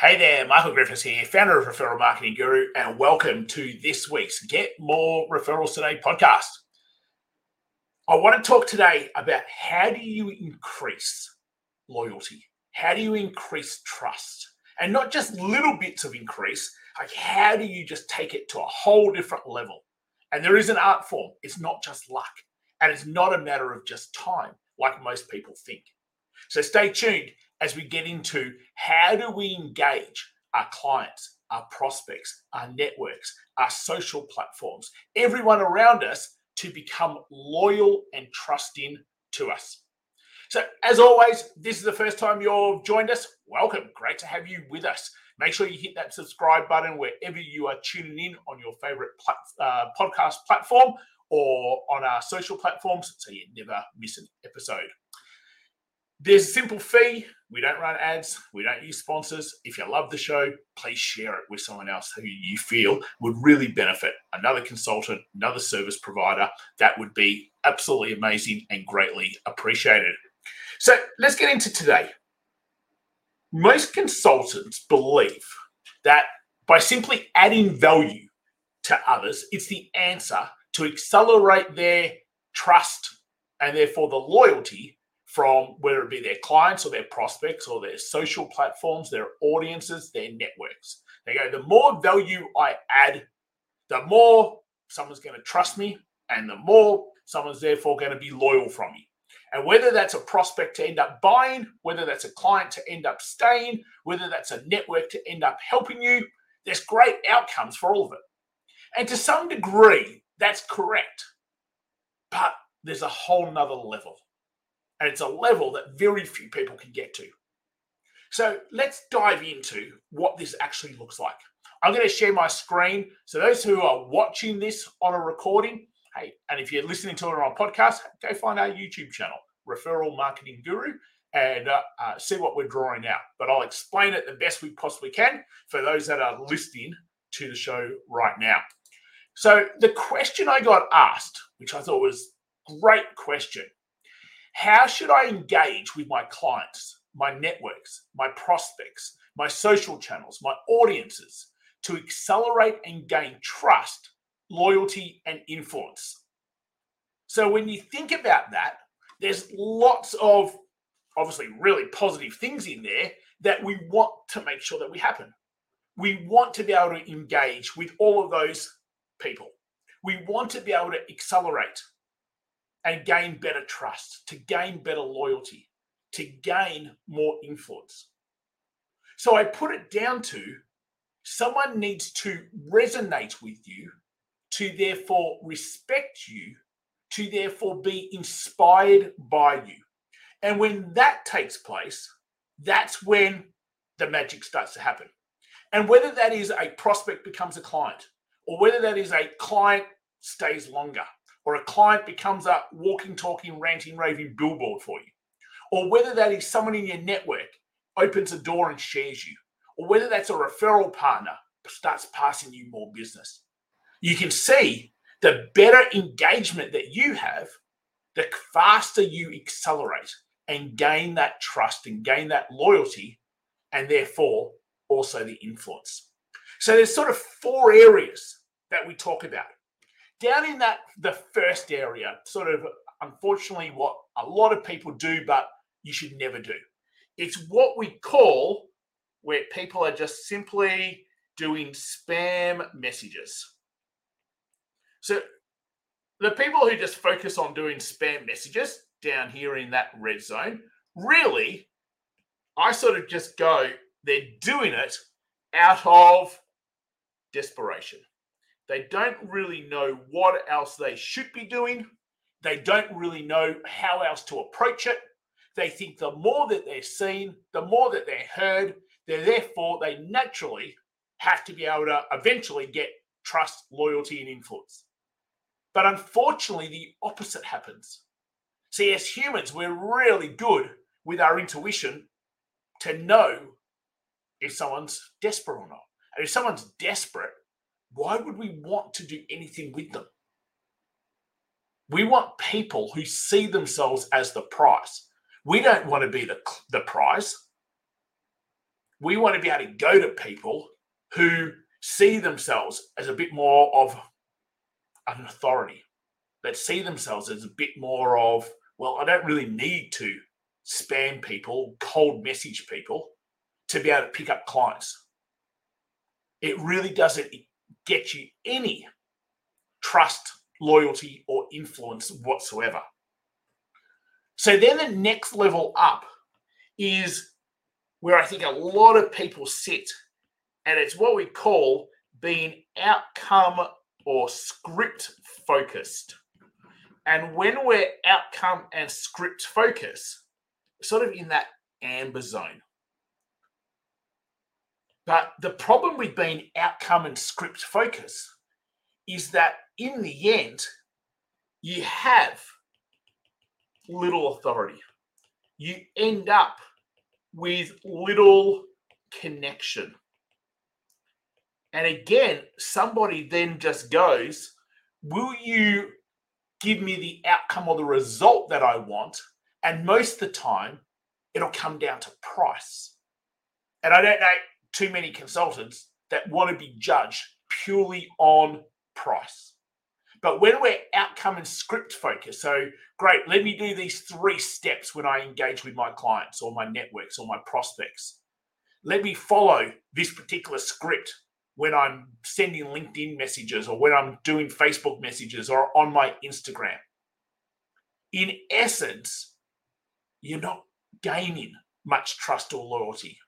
Hey there, Michael Griffiths here, founder of Referral Marketing Guru, and welcome to this week's Get More Referrals Today podcast. I want to talk today about how do you increase loyalty? How do you increase trust? And not just little bits of increase, like how do you just take it to a whole different level? And there is an art form, it's not just luck, and it's not a matter of just time like most people think. So stay tuned as we get into how do we engage our clients, our prospects, our networks, our social platforms, everyone around us to become loyal and trusting to us. So, as always, this is the first time you've joined us. Welcome. Great to have you with us. Make sure you hit that subscribe button wherever you are tuning in on your favorite plat- uh, podcast platform or on our social platforms so you never miss an episode. There's a simple fee. We don't run ads. We don't use sponsors. If you love the show, please share it with someone else who you feel would really benefit. Another consultant, another service provider. That would be absolutely amazing and greatly appreciated. So let's get into today. Most consultants believe that by simply adding value to others, it's the answer to accelerate their trust and therefore the loyalty from whether it be their clients or their prospects or their social platforms, their audiences, their networks. They go, the more value I add, the more someone's going to trust me, and the more someone's therefore going to be loyal from me. And whether that's a prospect to end up buying, whether that's a client to end up staying, whether that's a network to end up helping you, there's great outcomes for all of it. And to some degree, that's correct. But there's a whole nother level. And it's a level that very few people can get to. So let's dive into what this actually looks like. I'm going to share my screen. So those who are watching this on a recording, hey, and if you're listening to it on podcast, go find our YouTube channel, Referral Marketing Guru, and uh, uh, see what we're drawing out. But I'll explain it the best we possibly can for those that are listening to the show right now. So the question I got asked, which I thought was great question, how should I engage with my clients, my networks, my prospects, my social channels, my audiences to accelerate and gain trust, loyalty, and influence? So when you think about that, there's lots of obviously really positive things in there that we want to make sure that we happen. We want to be able to engage with all of those people. We want to be able to accelerate and gain better trust, to gain better loyalty, to gain more influence. So I put it down to someone needs to resonate with you, to therefore respect you, to therefore be inspired by you. And when that takes place, that's when the magic starts to happen. And whether that is a prospect becomes a client, or whether that is a client stays longer, or a client becomes a walking, talking, ranting, raving billboard for you, or whether that is someone in your network opens a door and shares you, or whether that's a referral partner starts passing you more business. You can see the better engagement that you have, the faster you accelerate and gain that trust and gain that loyalty, and therefore also the influence. So there's sort of four areas that we talk about. Down in that the first area, sort of unfortunately what a lot of people do, but you should never do. It's what we call where people are just simply doing spam messages. So the people who just focus on doing spam messages down here in that red zone, really, I sort of just go, they're doing it out of desperation. They don't really know what else they should be doing. They don't really know how else to approach it. They think the more that they're seen, the more that they're heard, they're therefore they naturally have to be able to eventually get trust, loyalty, and influence. But unfortunately, the opposite happens. See, as humans, we're really good with our intuition to know if someone's desperate or not. And if someone's desperate, why would we want to do anything with them? We want people who see themselves as the prize. We don't want to be the, the prize. we want to be able to go to people who see themselves as a bit more of an authority, that see themselves as a bit more of, well, I don't really need to spam people, cold message people to be able to pick up clients. It really doesn't get you any trust, loyalty, or influence whatsoever. So then the next level up is where I think a lot of people sit, and it's what we call being outcome or script focused. And when we're outcome and script focused, sort of in that amber zone. But the problem with being outcome and script focus is that in the end, you have little authority. You end up with little connection. And again, somebody then just goes, Will you give me the outcome or the result that I want? And most of the time, it'll come down to price. And I don't know too many consultants that want to be judged purely on price. But when we're outcome and script focused, so great, let me do these three steps when I engage with my clients or my networks or my prospects. Let me follow this particular script when I'm sending LinkedIn messages or when I'm doing Facebook messages or on my Instagram. In essence, you're not gaining much trust or loyalty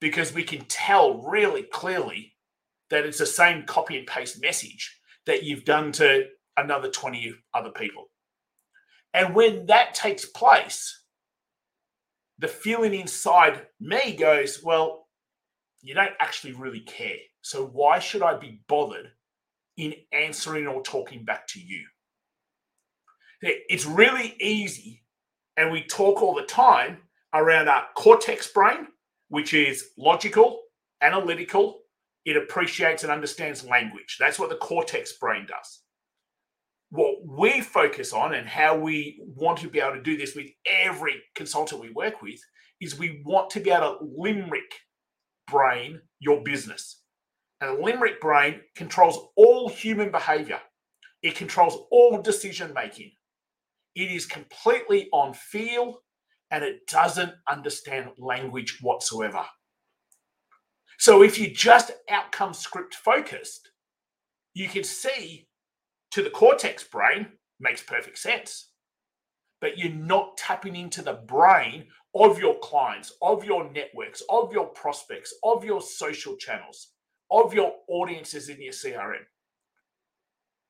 because we can tell really clearly that it's the same copy and paste message that you've done to another 20 other people. And when that takes place, the feeling inside me goes, well, you don't actually really care. So why should I be bothered in answering or talking back to you? It's really easy, and we talk all the time around our cortex brain, which is logical, analytical, it appreciates and understands language. That's what the cortex brain does. What we focus on and how we want to be able to do this with every consultant we work with is we want to be able to limbic brain your business. And a limbic brain controls all human behavior. It controls all decision making. It is completely on feel and it doesn't understand language whatsoever. So if you just outcome script focused, you can see to the cortex brain makes perfect sense. But you're not tapping into the brain of your clients, of your networks, of your prospects, of your social channels, of your audiences in your CRM,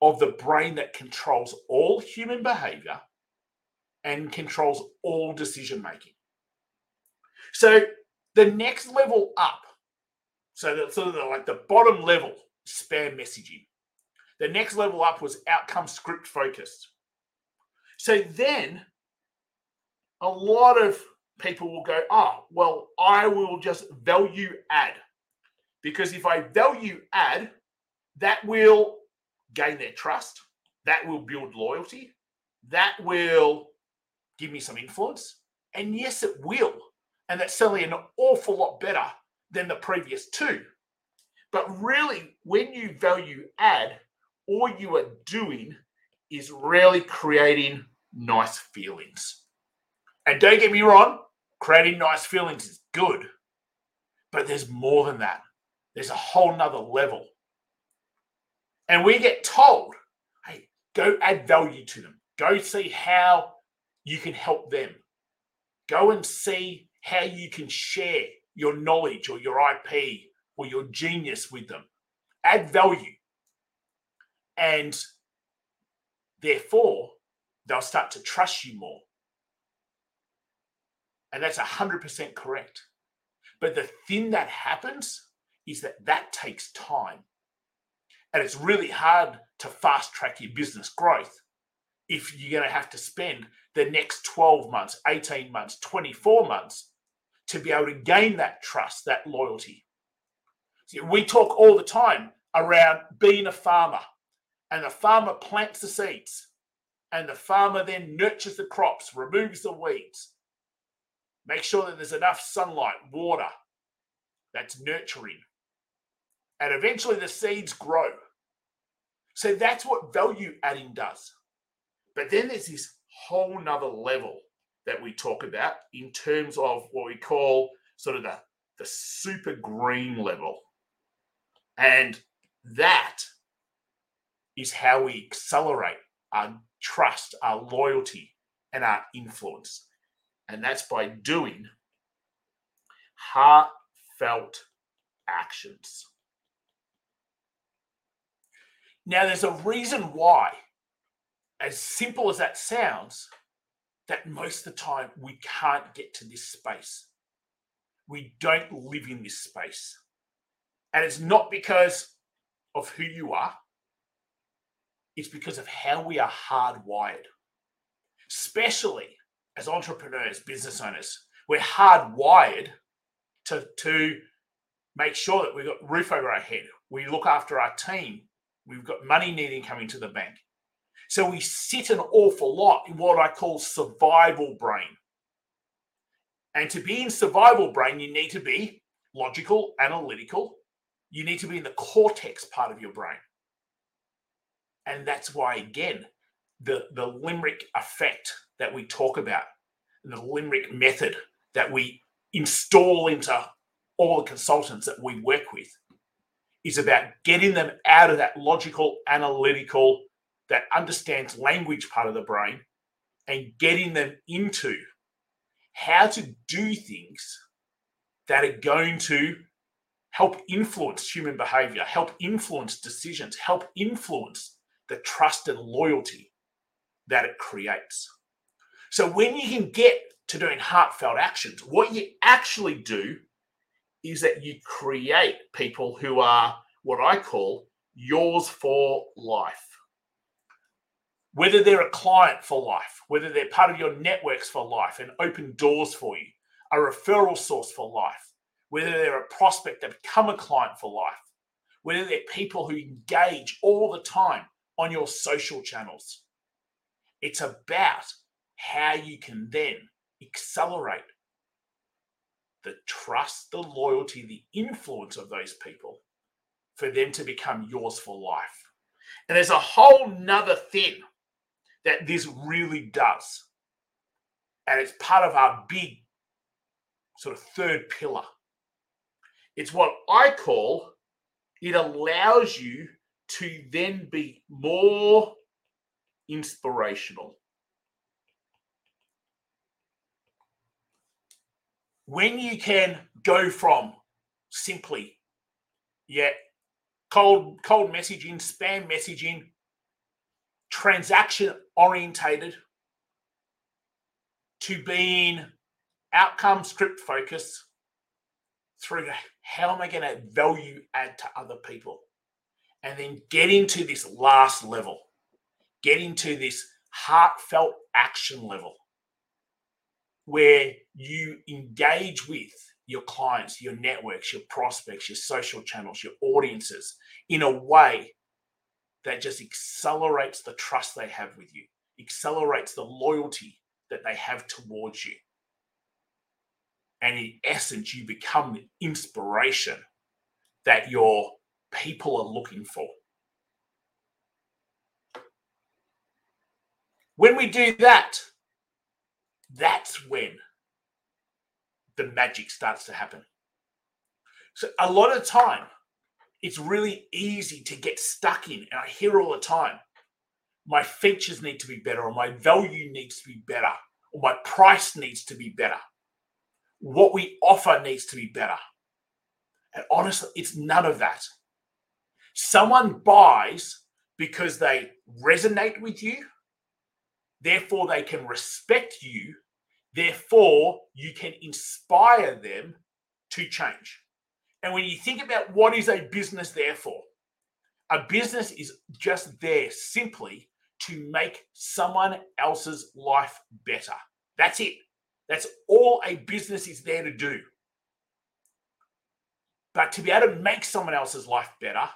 of the brain that controls all human behavior and controls all decision making. So the next level up so that's sort of the, like the bottom level spam messaging. The next level up was outcome script focused. So then a lot of people will go, oh, well, I will just value add. Because if I value add, that will gain their trust, that will build loyalty, that will give me some influence. And yes, it will. And that's certainly an awful lot better than the previous two. But really, when you value add, all you are doing is really creating nice feelings. And don't get me wrong, creating nice feelings is good, but there's more than that. There's a whole nother level. And we get told, hey, go add value to them. Go see how you can help them. Go and see how you can share your knowledge or your IP or your genius with them. Add value. And therefore, they'll start to trust you more. And that's 100% correct. But the thing that happens is that that takes time. And it's really hard to fast track your business growth if you're going to have to spend the next 12 months, 18 months, 24 months to be able to gain that trust, that loyalty. See, we talk all the time around being a farmer, and the farmer plants the seeds, and the farmer then nurtures the crops, removes the weeds, make sure that there's enough sunlight, water, that's nurturing. And eventually the seeds grow. So that's what value adding does. But then there's this whole nother level that we talk about in terms of what we call sort of the, the super green level. And that is how we accelerate our trust, our loyalty, and our influence. And that's by doing heartfelt actions. Now, there's a reason why, as simple as that sounds, that most of the time we can't get to this space. We don't live in this space. And it's not because of who you are, it's because of how we are hardwired. Especially as entrepreneurs, business owners, we're hardwired to, to make sure that we've got roof over our head. We look after our team. We've got money needing coming to the bank. So we sit an awful lot in what I call survival brain. And to be in survival brain, you need to be logical, analytical. You need to be in the cortex part of your brain. And that's why, again, the, the limbic effect that we talk about, the limbic method that we install into all the consultants that we work with, is about getting them out of that logical, analytical, that understands language part of the brain and getting them into how to do things that are going to help influence human behavior, help influence decisions, help influence the trust and loyalty that it creates. So when you can get to doing heartfelt actions, what you actually do is that you create people who are what I call yours for life. Whether they're a client for life, whether they're part of your networks for life and open doors for you, a referral source for life, whether they're a prospect that become a client for life, whether they're people who engage all the time on your social channels. It's about how you can then accelerate the trust, the loyalty, the influence of those people for them to become yours for life. And there's a whole nother thing that this really does. And it's part of our big sort of third pillar. It's what I call it allows you to then be more inspirational. When you can go from simply, yeah, cold cold messaging, spam messaging, transaction orientated to being outcome script focused through how am I going to value add to other people? And then getting to this last level, getting to this heartfelt action level where you engage with your clients, your networks, your prospects, your social channels, your audiences in a way that just accelerates the trust they have with you, accelerates the loyalty that they have towards you. And in essence, you become the inspiration that your people are looking for. When we do that, that's when the magic starts to happen. So a lot of time, it's really easy to get stuck in, and I hear all the time, my features need to be better, or my value needs to be better, or my price needs to be better. What we offer needs to be better. And honestly, it's none of that. Someone buys because they resonate with you, therefore, they can respect you Therefore, you can inspire them to change. And when you think about what is a business there for, a business is just there simply to make someone else's life better. That's it. That's all a business is there to do. But to be able to make someone else's life better,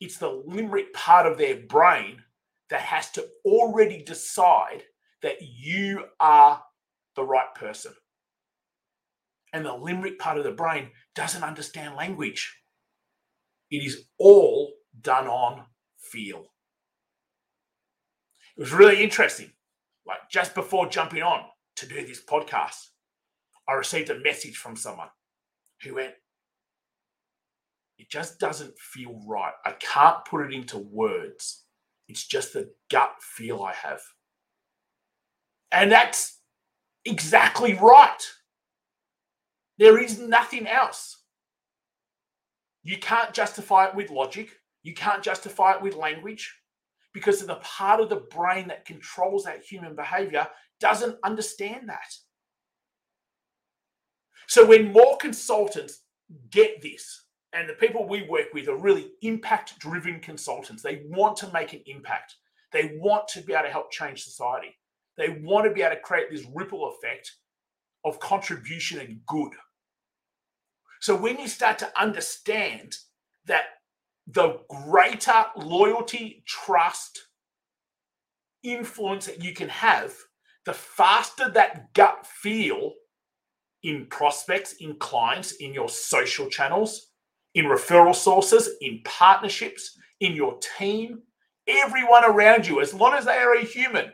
it's the limbic part of their brain that has to already decide that you are the right person. And the limbic part of the brain doesn't understand language. It is all done on feel. It was really interesting. Like just before jumping on to do this podcast, I received a message from someone who went, It just doesn't feel right. I can't put it into words. It's just the gut feel I have. And that's exactly right. There is nothing else. You can't justify it with logic. You can't justify it with language because the part of the brain that controls that human behavior doesn't understand that. So when more consultants get this, and the people we work with are really impact driven consultants, they want to make an impact. They want to be able to help change society. They want to be able to create this ripple effect of contribution and good. So when you start to understand that the greater loyalty, trust, influence that you can have, the faster that gut feel in prospects, in clients, in your social channels, in referral sources, in partnerships, in your team, everyone around you, as long as they are a human,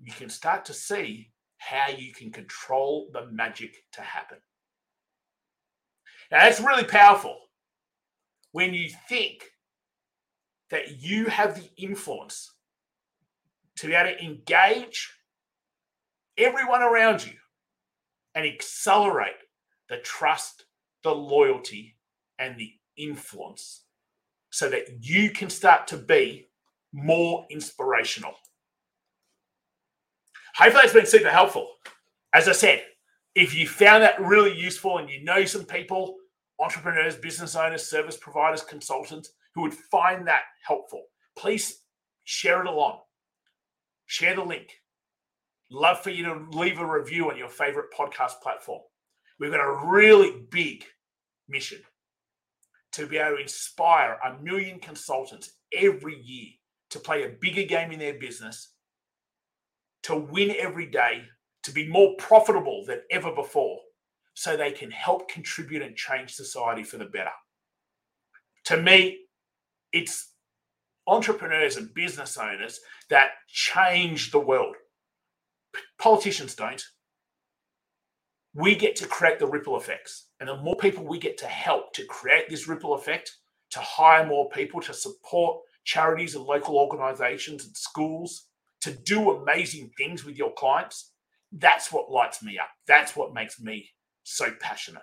you can start to see how you can control the magic to happen. Now, that's really powerful when you think that you have the influence to be able to engage everyone around you and accelerate the trust, the loyalty, and the influence so that you can start to be more inspirational. Hopefully, it's been super helpful. As I said, if you found that really useful and you know some people entrepreneurs, business owners, service providers, consultants who would find that helpful, please share it along. Share the link. Love for you to leave a review on your favorite podcast platform. We've got a really big mission to be able to inspire a million consultants every year to play a bigger game in their business, to win every day, to be more profitable than ever before, so they can help contribute and change society for the better. To me, it's entrepreneurs and business owners that change the world. Politicians don't. We get to create the ripple effects. And the more people we get to help to create this ripple effect, to hire more people, to support charities and local organizations and schools, to do amazing things with your clients, that's what lights me up. That's what makes me so passionate.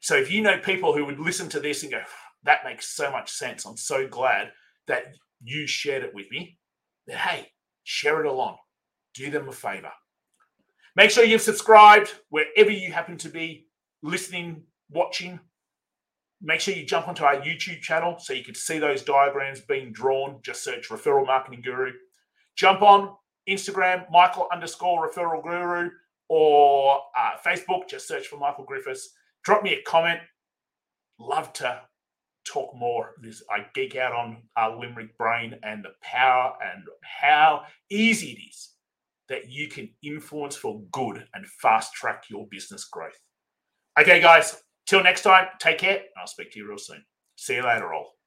So if you know people who would listen to this and go, that makes so much sense, I'm so glad that you shared it with me, then hey, share it along. Do them a favor. Make sure you've subscribed wherever you happen to be listening, watching. Make sure you jump onto our YouTube channel so you can see those diagrams being drawn. Just search Referral Marketing Guru. Jump on Instagram, Michael underscore Referral Guru or uh, Facebook, just search for Michael Griffiths. Drop me a comment. Love to talk more. This I geek out on our limbic brain and the power and how easy it is that you can influence for good and fast track your business growth. Okay, guys, till next time, take care. I'll speak to you real soon. See you later, all.